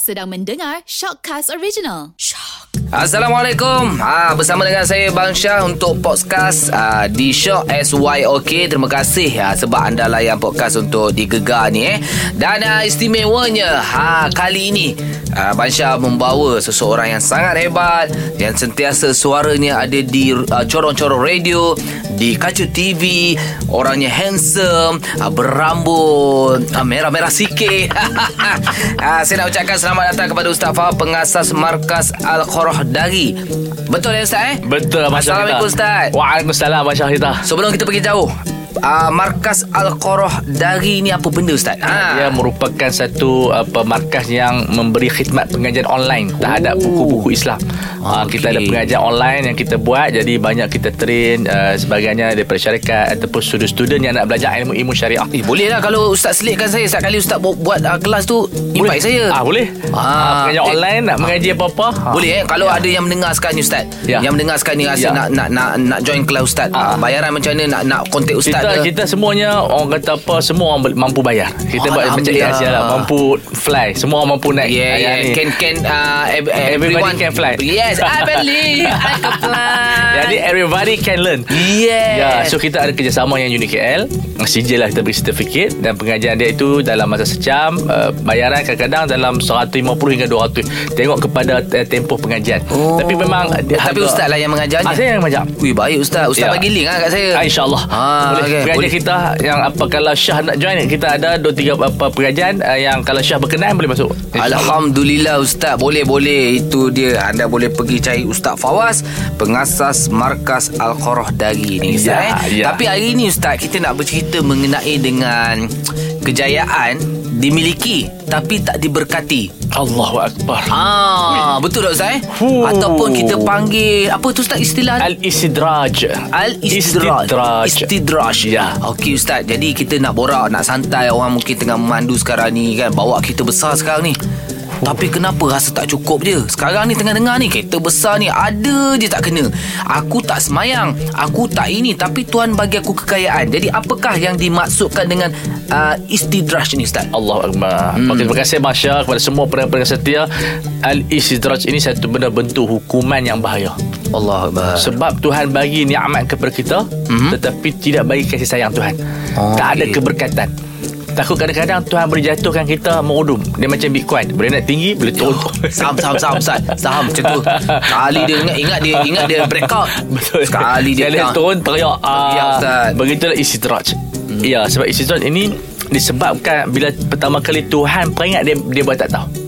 Sedang mendengar Shockcast Original. Shock. Assalamualaikum ha, Bersama dengan saya Bang Syah Untuk podcast uh, Di Shock SYOK Terima kasih ha, Sebab anda layan podcast Untuk digegar ni eh. Dan uh, istimewanya ha, Kali ini uh, Bang Syah membawa Seseorang yang sangat hebat Yang sentiasa suaranya Ada di uh, corong-corong radio Di kaca TV Orangnya handsome uh, Berambut uh, Merah-merah sikit uh, Saya nak ucapkan Selamat datang kepada Ustaz Fahab Pengasas Markas Al-Khorah Dari Betul ya Ustaz eh? Betul Abang Assalamualaikum. Ustaz Waalaikumsalam Abang Syah. Sebelum kita pergi jauh uh, Markas Al-Qoroh Dari ni apa benda Ustaz? Ha. Ia merupakan satu apa markas yang memberi khidmat pengajian online terhadap buku-buku Islam. Oh, Okey. kita ada pengajian online yang kita buat jadi banyak kita train uh, sebagainya daripada syarikat ataupun student-student yang nak belajar ilmu-ilmu syariah. Eh, boleh lah kalau Ustaz selitkan saya Setiap kali Ustaz bu- buat uh, kelas tu Invite saya Ah boleh. Ah, Ah, pengajian eh. online nak mengaji apa-apa. Ah. Boleh eh Kalau ada yang mendengar sekarang ni Ustaz Ya. Yang mendengar sekarang ni Rasa Ya. nak, nak nak nak join kelas Ustaz Ah. Bayaran macam mana Nak nak kontak Ustaz kita? Kita semuanya orang kata apa semua orang mampu bayar. Kita buat macam. Asia lah mampu fly. Semua orang mampu naik. Yeah, Ah, yeah. ni. Can can uh, ev- Everybody everyone can fly. Yes, I believe I can fly. Jadi everybody can learn. yes. Ya, so kita ada kerjasama yang Uni KL. CJ lah kita beri sertifikat dan pengajian dia itu dalam masa sejam. Uh, bayaran kadang-kadang dalam 150 hingga 200. Tengok kepada uh, tempoh pengajian. Oh. Tapi memang Tapi harga- Ustaz lah yang mengajarnya. Ah, saya yang mengajar. Wih, baik Ustaz. Ustaz Ya. bagi link lah kat saya. Ah, InsyaAllah Ah, Boleh okey. Pengajian Boleh. kita Yang apa Kalau Syah nak join Kita ada Dua tiga apa pengajian uh, Yang kalau Syah berkenan Boleh masuk Alhamdulillah Ustaz Boleh boleh Itu dia Anda boleh pergi cari Ustaz Fawaz Pengasas Markas Al-Qoroh Dari ni Ustaz Ya, eh. ya. Tapi hari ni Ustaz Kita nak bercerita mengenai dengan Kejayaan Dimiliki Tapi tak diberkati Allahu Akbar Ah, betul tak Ustaz eh? Fuh. Ataupun kita panggil Apa tu Ustaz istilah? Al-Istidraj Al-Istidraj Istidraj. Istidraj Ya. Okey Ustaz Jadi kita nak borak Nak santai Orang mungkin tengah memandu sekarang ni kan Bawa kereta besar sekarang ni tapi kenapa rasa tak cukup je? Sekarang ni tengah dengar ni Kereta besar ni Ada je tak kena. Aku tak semayang Aku tak ini. Tapi Tuhan bagi aku kekayaan. Jadi apakah yang dimaksudkan dengan uh, Istidraj ni Ustaz? Allah Akbar. Hmm. okay, Terima kasih Masya Kepada semua pendengar-pendengar setia. Al-Istidraj ini Satu benda bentuk hukuman yang bahaya. Allah Akbar. Sebab Tuhan bagi ni'mat kepada kita mm-hmm. Tetapi tidak bagi kasih sayang Tuhan. Oh, Tak ada okey. keberkatan Takut kadang-kadang Tuhan boleh jatuhkan kita Mengudum. Dia macam Bitcoin Boleh naik tinggi Boleh turun. Saham, saham, saham Ustaz. Saham macam tu. Sekali dia ingat Ingat dia Ingat dia breakout Betul. Sekali dia down. turun Teriak. Ya, Ustaz. Begitulah istidraj. Hmm. Ya sebab istidraj ini Disebabkan Bila pertama kali Tuhan peringat dia Dia buat tak tahu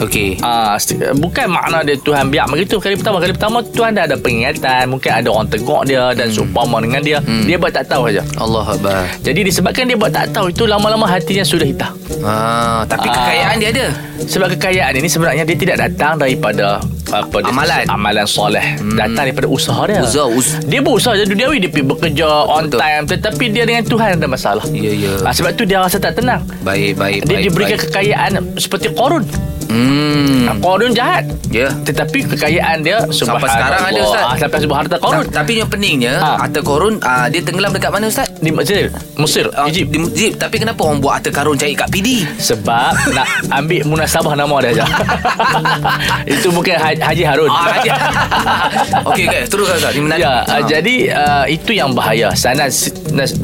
Okey Ah, bukan makna dia Tuhan biar begitu kali pertama kali pertama Tuhan dah ada peringatan mungkin ada orang tegur dia dan hmm. seumpama dengan dia hmm. dia buat tak tahu saja Allah Akbar jadi disebabkan dia buat tak tahu itu lama-lama hatinya sudah hitam ah, Tapi Ah. kekayaan dia ada sebab kekayaan ini sebenarnya dia tidak datang daripada apa dia Amalan. amalan soleh hmm. datang daripada usaha dia Usaha, us- dia berusaha je duniawi dia pergi bekerja on Betul. time tetapi dia dengan Tuhan ada masalah Ya, ya. Ah, sebab tu dia rasa tak tenang Baik, baik, dia baik diberikan baik. kekayaan seperti Korun Hmm Korun jahat Ya Tetapi kekayaan dia Sampai sekarang ada, Ustaz. Ah, Sampai sebuah harta korun Ta- Tapi yang peningnya Ah. Harta korun ah, Dia tenggelam dekat mana Ustaz? Di Mesir Mesir Ah, Egypt Di Egypt Tapi kenapa orang buat harta karun cari kat PD? Sebab nak ambil munasabah nama dia aja. Itu mungkin Haji, Haji Harun. Ah, dia. Okey, okey. Teruskan Ustaz. Ini menarik. Ya, Ah. uh, jadi uh, itu yang bahaya. Sana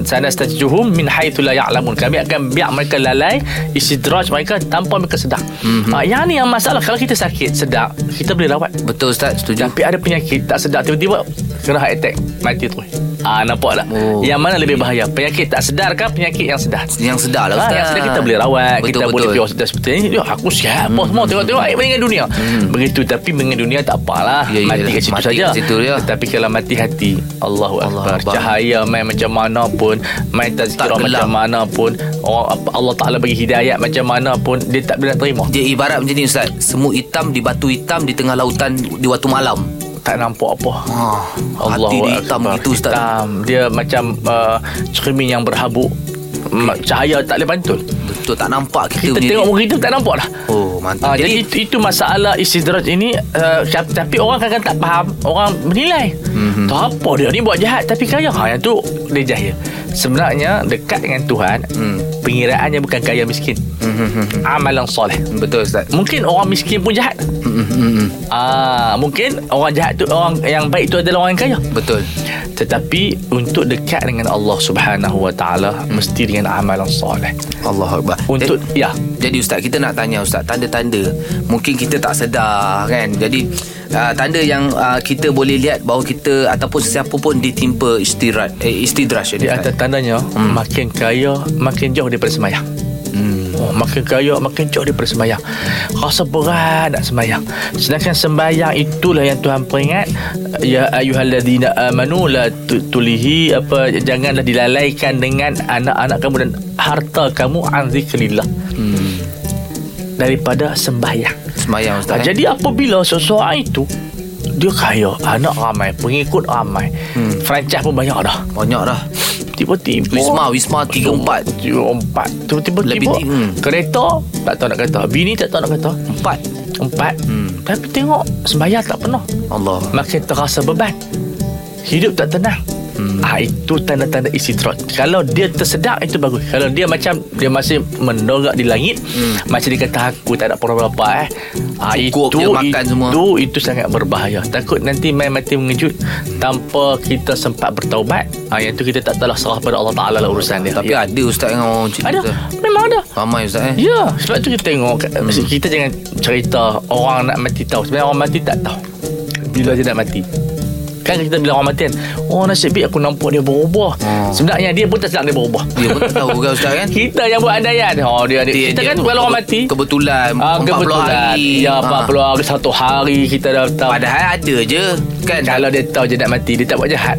sana stajuhum min haitsu la ya'lamun. Kami akan biar mereka lalai istidraj mereka tanpa mereka sedar. Mm-hmm. Uh, yang ni yang masalah kalau kita sakit sedar, kita boleh rawat. Betul Ustaz, setuju. Tapi ada penyakit tak sedar tiba-tiba kena heart attack, mati terus. Ah nampak tak? Oh. Yang mana lebih bahaya? Penyakit tak sedar ke penyakit yang sedar? Yang sedar lah Ah, Ustaz. yang sedar kita boleh rawat Betul, Kita betul. boleh pergi hospital seperti ini Ya aku siap apa semua Tengok-tengok air meninggal dunia Begitu Tapi meninggal dunia tak apalah Hmm. Ya, ya, Mati kat situ saja dia. Tetapi kalau mati hati Allahu Allah Akbar. Cahaya main macam mana pun Main tazkirah Tak macam mana pun orang, Allah Ta'ala bagi hidayat macam mana pun Dia tak boleh terima Dia ibarat macam ni Ustaz. Semut hitam di batu hitam di tengah lautan di waktu malam. Tak nampak apa Ah, hati dia hitam Akbar. gitu Ustaz. Hitam Dia macam uh, Cermin yang berhabuk Ma- Cahaya tak boleh bantul Betul tak nampak kita, Kita punya tengok muka kita tak nampak dah Oh, mantap. Ah, jadi, jadi itu, itu masalah istidraj ini uh, tapi orang kadang-kadang tak faham orang menilai Mhm. mm-hmm. tak apa dia ni buat jahat tapi kaya ha yang tu dia jahil Sebenarnya dekat dengan Tuhan, Hmm. pengiraannya bukan kaya miskin. Amalan soleh. Betul Ustaz. Mungkin orang miskin pun jahat. Hmm, hmm, hmm. Ah, mungkin orang jahat tu orang yang baik tu adalah orang yang kaya. Betul. Tetapi untuk dekat dengan Allah Subhanahu Wa Taala mesti dengan amalan soleh. Allah Akbar. Untuk Eh, ya, Jadi Ustaz kita nak tanya Ustaz Tanda-tanda Mungkin kita tak sedar kan Jadi uh, Tanda yang uh, kita boleh lihat Bahawa kita Ataupun sesiapa pun ditimpa istidraj eh, Istidraj di atas tandanya hmm. makin kaya makin jauh daripada sembahyang. hmm. Oh, makin kaya makin jauh daripada sembahyang. Rasa berat nak sembahyang. Sedangkan sembahyang itulah yang Tuhan peringat ya ayyuhallazina amanu la tu- tulihi apa janganlah dilalaikan dengan anak-anak kamu dan harta kamu an zikrillah hmm. Daripada sembahyang. Semayang Ha, Ustaz eh? jadi apabila seseorang itu dia kaya, anak ramai, pengikut ramai, hmm. franchise pun banyak dah. Banyak dah Tiba-tiba Wisma Wisma 3-4 Tiga empat Tiba-tiba Lebih tiba, tinggi. Kereta Tak tahu nak kata Bini tak tahu nak kata Empat Empat Hmm. Tapi tengok Sembayang tak pernah Allah Makin terasa beban Hidup tak tenang Hmm. Ah itu tanda-tanda istidrat. Kalau dia tersedak itu bagus. Kalau dia macam dia masih mendongak di langit, hmm. macam dia kata aku tak ada problem apa eh. Ah Cukup itu je makan itu, semua. itu sangat berbahaya. Takut nanti main mati mengejut tanpa kita sempat bertaubat. Ah yang tu kita tak telah serah pada Allah Taala lah urusan dia. Tapi ya. ada Ustaz yang orang macam ada. Memang ada. Ramai Ustaz eh Ya, sebab tu kita tengok hmm. kita jangan cerita orang nak mati tahu. Sebenarnya orang mati tak tahu bila dia nak mati. Kan kita bila orang mati kan Oh nasib baik aku nampak dia berubah. Oh. Sebenarnya dia pun tak sedang dia berubah. Dia pun tak tahu kan Ustaz kan? Kita yang buat andaian Oh dia, dia, Dia- Kita dia kan kalau orang mati. Kebetulan ah, 40 Kebetulan hari. Ya Ah. 40 hari Satu hari kita dah tahu. Padahal ada je Kan? Kalau dia tahu dia nak mati Dia tak buat jahat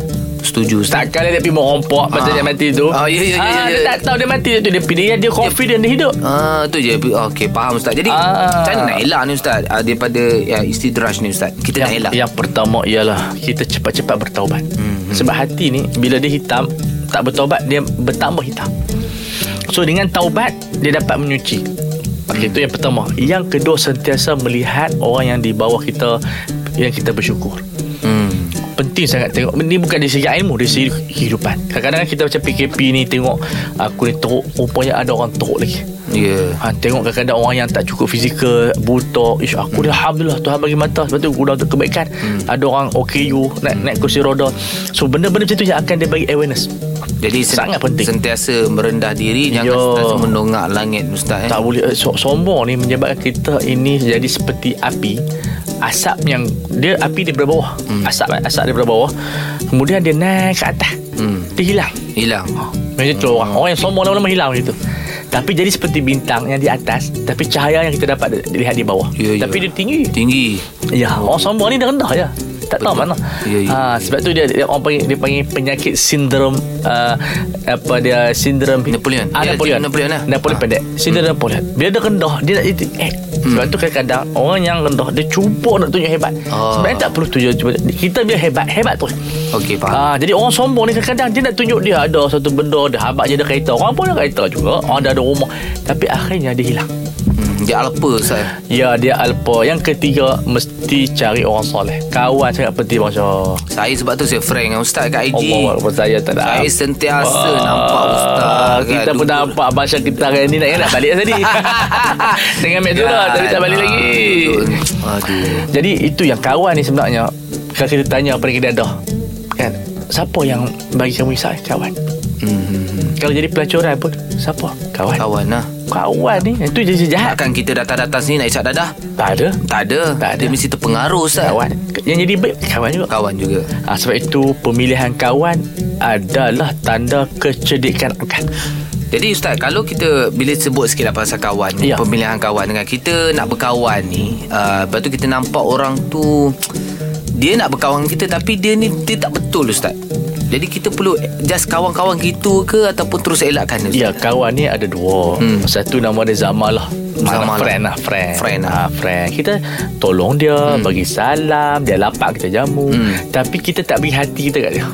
Setuju Tak kalau dia pergi merompak Masa Ah. dia mati tu Ah, ya, ya, ya, ah, ya, Dia tak tahu dia mati tu Dia pilih Dia confident dia hidup Ah tu je. Okey, faham ustaz. Jadi Ah. macam mana nak elak ni ustaz ah, daripada ya, istidraj ni ustaz? Kita nak yang, elak. yang pertama ialah kita cepat-cepat bertaubat. Hmm. Sebab hati ni bila dia hitam tak bertaubat dia bertambah hitam. So dengan taubat dia dapat menyuci. Okey itu yang pertama. Yang kedua sentiasa melihat orang yang di bawah kita yang kita bersyukur. Hmm. Penting sangat tengok Ini bukan dari segi ilmu Dari segi kehidupan Kadang-kadang kita macam PKP ni Tengok Aku ni teruk Rupanya ada orang teruk lagi. Yeah. Ha, tengok kadang-kadang orang yang tak cukup fizikal Buta Ish aku ni Alhamdulillah Tuhan bagi mata Sebab tu guna untuk kebaikan hmm. Ada orang OKU Naik, naik kursi roda So benda-benda macam tu Yang akan dia bagi awareness Jadi sen- Sangat penting. Sentiasa merendah diri jangan Ya. sentiasa mendongak langit ustaz eh. Tak boleh eh, so, Sombong ni menyebabkan kita ini Jadi seperti api Asap yang Dia api daripada bawah hmm. Asap asap daripada bawah Kemudian dia naik ke atas Hmm. Dia hilang Hilang. Macam tu orang Orang yang sombong lama-lama hilang macam tu Tapi jadi seperti bintang yang di atas Tapi cahaya yang kita dapat Dilihat di bawah Ya, ya. Tapi dia tinggi Tinggi. Ya, orang sombong ni dia rendah je. Tak tahu Betul. mana. Ya, ya. Ha, sebab tu dia, dia orang panggil dia panggil penyakit sindrom uh, apa dia sindrom Napoleon. Ah, Ya, Napoleon. Napoleon lah. Napoleon Ah. pendek. Sindrom Napoleon. Bila dia rendah, dia nak jadi eh. Sebab tu kadang-kadang orang yang rendah dia cuba nak tunjuk hebat. Oh. Sebenarnya tak perlu tunjuk cuba. Kita bila hebat, hebat tu. Okey, faham. Ha, jadi orang sombong ni kadang-kadang dia nak tunjuk dia ada satu benda, dia habaq je ada kereta. Orang pun ada kereta juga. Orang dah ada rumah. Tapi akhirnya dia hilang. Dia alpa ustaz. Ya dia alpa Yang ketiga Mesti cari orang soleh Kawan sangat penting bangsa Saya sebab tu saya frank dengan ustaz kat IG. Allah saya tak ada Saya sentiasa Wah, nampak ustaz kan, Kita pun nampak Abang kita hari ni nak, nak balik tadi Dengan Mek Zura Tapi tak balik lagi. Aduh. Jadi itu yang kawan ni sebenarnya Kalau kita tanya pada kita dah Kan Siapa yang bagi kamu isyak Kawan Hmm. Kalau jadi pelacuran pun Siapa? Kawan Kawan lah. Kawan ni Itu jadi jahat Takkan kita datang-datang sini nak isap dadah? Tak ada Tak ada. Tak ada. Dia mesti terpengaruh ustaz. Kawan Yang jadi baik Kawan juga Kawan juga. Ha, sebab itu pemilihan kawan adalah tanda kecerdikan akal. Jadi Ustaz Kalau kita Bila sebut sikit lah Pasal kawan Ya. Pemilihan kawan dengan Kita nak berkawan ni uh, Lepas tu kita nampak orang tu Dia nak berkawan kita Tapi dia ni Dia tak betul Ustaz Jadi kita perlu Just kawan-kawan gitu ke Ataupun terus elakkan dia? Ya, kawan ni ada dua. Hmm. Satu nama dia Zamal lah. Mana lah. friend lah friend Friend lah. ha, friend kita tolong dia hmm. bagi salam dia lapar kita jamu Hmm. tapi kita tak beri hati kita kat dia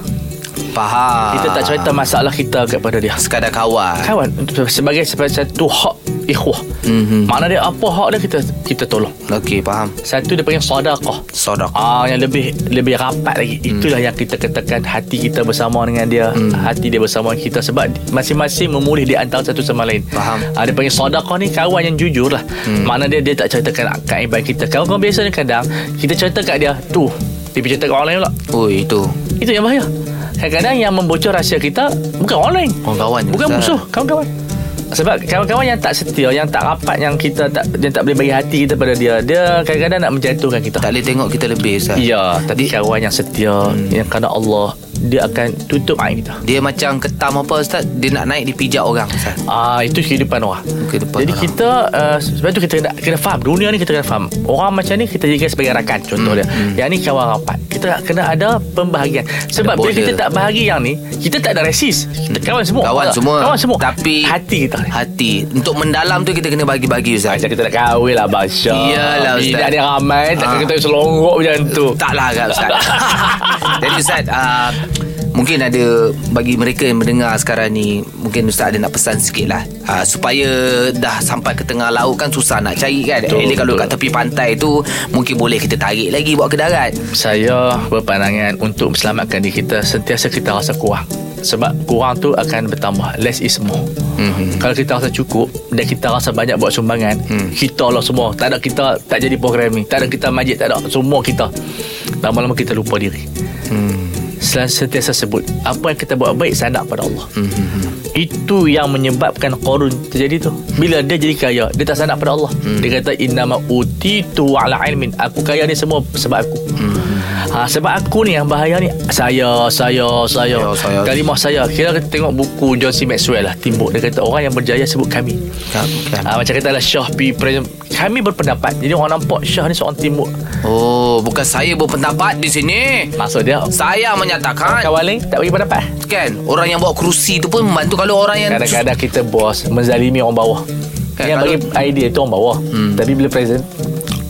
Faham kita tak cerita masalah kita kepada dia Sekadar kawan kawan sebagai sebagai satu hak ikhwah. Mhm. Mana dia apa hak dia kita kita tolong. Okey, faham. Satu dia panggil sedekah. Sodok. Ah yang lebih lebih rapat lagi. Itulah yang kita katakan hati kita bersama dengan dia, hati dia bersama kita sebab masing-masing memulih di antara satu sama lain. Faham. Ah, dia panggil sedekah ni kawan yang jujur lah. Mana dia dia tak ceritakan keaiban kita. Kawan-kawan biasa ni kadang kita cerita kat dia, tu dia cerita kat orang lain pula. Oh, itu. Itu yang bahaya. Kadang-kadang yang membocor rahsia kita bukan orang lain. Orang kawan je, Bukan musuh, kawan-kawan. Sebab kawan-kawan yang tak setia, yang tak rapat, yang kita tak yang tak boleh bagi hati kita pada dia, dia kadang-kadang nak menjatuhkan kita. Tak boleh tengok kita lebih, Ustaz. Ya, tapi kawan yang setia, yang kerana Allah, dia akan tutup aib kita. Dia macam ketam apa, Ustaz? Dia nak naik, dia pijak orang, Ustaz. Ah itu kehidupan orang. Kehidupan Jadi orang. kita uh, sebab tu kita kena, kena faham dunia ni kita kena faham. Orang macam ni kita jadikan sebagai rakan contoh dia. Yang ni kawan rapat. Kita kena ada pembahagian. Sebab bila kita tak bahagi yang ni, kita tak ada resist. Kita kawan semua. Kawan Tak? semua. Kawan semua. Tapi hati kita. Hati. Untuk mendalam tu kita kena bagi-bagi, Ustaz. Macam kita nak kahwin lah Abang Syah Iyalah, Ustaz. Bila ada ramai Takkan Ah. kita selonggok macam tu Taklah agak Ustaz Jadi Ustaz uh, Mungkin ada Bagi mereka yang mendengar sekarang ni Mungkin Ustaz ada nak pesan sikit lah. Uh, Supaya Dah sampai ke tengah laut kan Susah nak cari kan. Betul, Jadi kalau betul. kat tepi pantai tu Mungkin boleh kita tarik lagi Bawa ke darat. Saya berpandangan Untuk selamatkan diri kita Sentiasa kita rasa kurang. Sebab kurang tu akan bertambah. Less is more. Mhm. Kalau kita rasa cukup Dan kita rasa banyak buat sumbangan Hmm. Kita lah semua. Tak ada kita Tak jadi programming. Tak ada kita majid Tak ada. Semua kita. Lama-lama kita lupa diri. Hmm. Sentiasa sebut Apa yang kita buat baik Sandak pada Allah Hmm. Itu yang menyebabkan Qarun terjadi tu Bila dia jadi kaya Dia tak sandak pada Allah Hmm. Dia kata Innama utitu ala ilmin Aku kaya ni semua sebab aku Hmm. Ha, Sebab aku ni yang bahaya ni. Saya, saya, saya. Ya, saya. Kalimah saya. Kira kita tengok buku John C. Maxwell lah Timbuk. Dia kata orang yang berjaya sebut kami. Kan, kan. ha, Macam kata lah Syah P. Kami berpendapat. Jadi orang nampak Syah ni seorang timbuk. Oh Bukan saya berpendapat di sini. Maksud dia Saya menyatakan Kawan lain tak bagi pendapat. Kan? Orang yang bawa kerusi tu pun Membantu kalau orang yang Kadang-kadang kita bos Menzalimi orang bawah. Kan, Yang bagi kalau- idea tu orang bawah. Hmm. Tapi bila present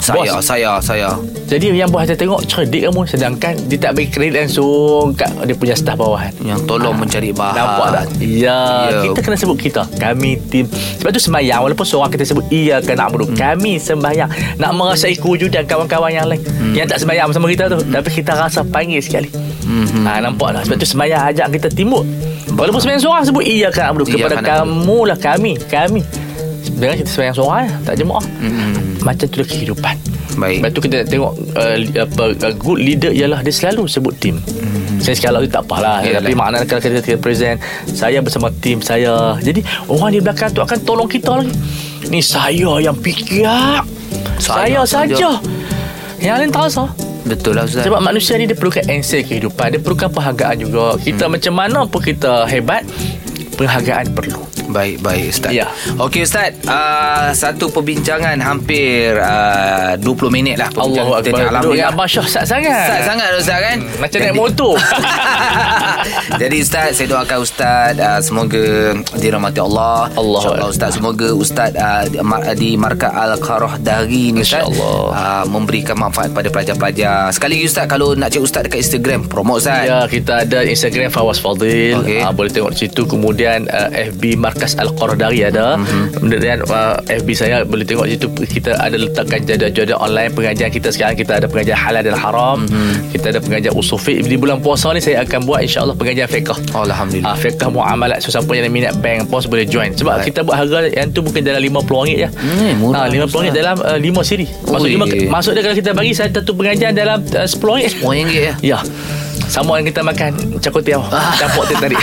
Saya bos. Saya Saya. Jadi yang bos kita tengok Cerdik kamu Sedangkan dia tak bagi kredit langsung Kat dia punya staff bawahan Yang tolong mencari bahan. Nampak tak? Ya, Ya. Kita kena sebut kita. Kami tim. Sebab tu sembahyang Walaupun seorang kita sebut Iya ke nak Hmm. Kami sembahyang. Nak merasai kewujudan kawan-kawan yang lain. Hmm. Yang tak sembahyang bersama kita tu. Tapi kita rasa panggil sekali. Mhm. ha, Nampak tak? Sebab tu sembahyang ajak kita timbuk Walaupun sembahyang seorang sebut Iya ke nak Kepada ke nak kamu lah Kami Kami Dengan kita sembahyang seorang ya, Tak jemaah. Mhm. Macam tu lah kehidupan. Baik. Lepas tu kita tengok uh, apa, uh, Good leader ialah Dia selalu sebut tim Saya sekarang tu tak apalah Yalah. Tapi makna kalau kita, kita present Saya bersama tim saya. Jadi orang di belakang tu Akan tolong kita lagi. Ni saya yang fikir Saya Saya, saja. saja. Yang lain tak rasa Betul lah Ustaz. Sebab manusia ni dia perlukan answer kehidupan Dia perlukan penghargaan juga. Kita Hmm. macam mana pun kita hebat Penghargaan perlu Baik, baik Ustaz Ya. Okey Ustaz uh, Satu perbincangan hampir uh, 20 minit lah Allah kita. Akbar Duduk Alhamdulillah Abang Syah sat sangat Ustaz sangat Ustaz kan Macam naik motor Jadi Ustaz Saya doakan Ustaz uh, Semoga Dirahmati Allah Allah. InsyaAllah Ustaz Semoga Ustaz uh, di, mar- di Markah Al-Qarah Dari ni Ustaz InsyaAllah. uh, Memberikan manfaat pada pelajar-pelajar Sekali lagi Ustaz Kalau nak cek Ustaz dekat Instagram Promote Ustaz Ya, kita ada Instagram Fawaz Fadil. Okey. Ah, boleh tengok situ. Kemudian uh, FB Markas Al-Qardari ada. Mhm. Kemudian uh, FB saya boleh tengok situ kita ada letakkan jadual-jadual online pengajian kita sekarang. Kita ada pengajian halal dan haram. Mhm. Kita ada pengajian usul fiqh. Di bulan puasa ni saya akan buat insya-Allah pengajian fiqh. Alhamdulillah Ah, fiqh muamalat so, siapa yang minat bank pos boleh join sebab Baik. kita buat harga yang tu mungkin dalam RM50 je. Hmm, murah, Ah, RM50 Ustaz. dalam uh, 5 siri. Maksud Ui. lima, maksud dia kalau kita bagi satu pengajian dalam uh, RM10 RM10 ya Ya. Sama yang kita makan cakotiau. Ah. Campur tu tadi.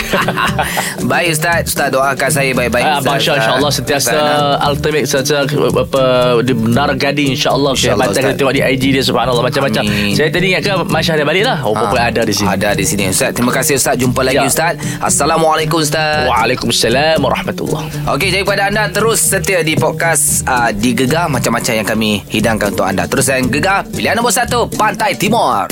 Baik Ustaz Ustaz doakan saya baik-baik Ah, Abang Syah insyaAllah sentiasa ultimate sentiasa apa di benar gading insyaAllah InsyaAllah, Kehebatan kita Ustaz. tengok di IG dia subhanallah macam-macam. Amin. Saya tadi ingatkan Masya dia balik lah. Oh, pun Ah, ada di sini. Ada di sini Ustaz Terima kasih Ustaz Jumpa lagi Ya. Ustaz Assalamualaikum Ustaz Waalaikumsalam warahmatullahi Okey, jadi pada anda terus setia di podcast uh, di Gegar macam-macam yang kami hidangkan untuk anda. Terus yang Gegar, pilihan nombor satu, Pantai Timur.